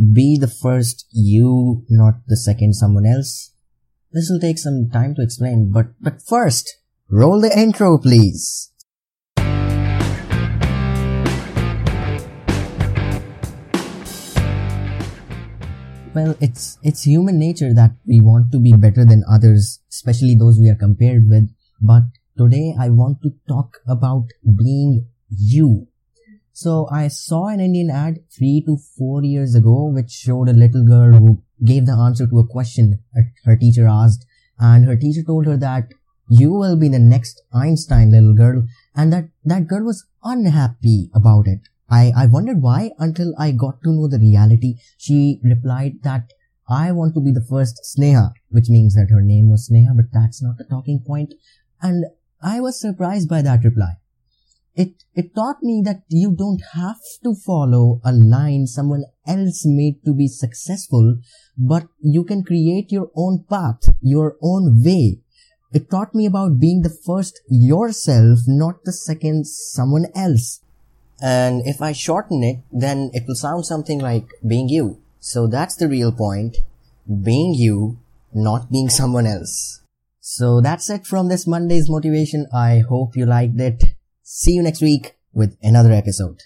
be the first you, not the second someone else? This will take some time to explain, but, but first, roll the intro please. Well, it's, it's human nature that we want to be better than others, especially those we are compared with. But today I want to talk about being you. So I saw an Indian ad three to four years ago which showed a little girl who gave the answer to a question her teacher asked and her teacher told her that you will be the next Einstein little girl and that that girl was unhappy about it. I, I wondered why until I got to know the reality. She replied that I want to be the first Sneha, which means that her name was Sneha, but that's not the talking point. And I was surprised by that reply. It, it taught me that you don't have to follow a line someone else made to be successful, but you can create your own path, your own way. It taught me about being the first yourself, not the second someone else. And if I shorten it, then it will sound something like being you. So that's the real point. Being you, not being someone else. So that's it from this Monday's motivation. I hope you liked it. See you next week with another episode.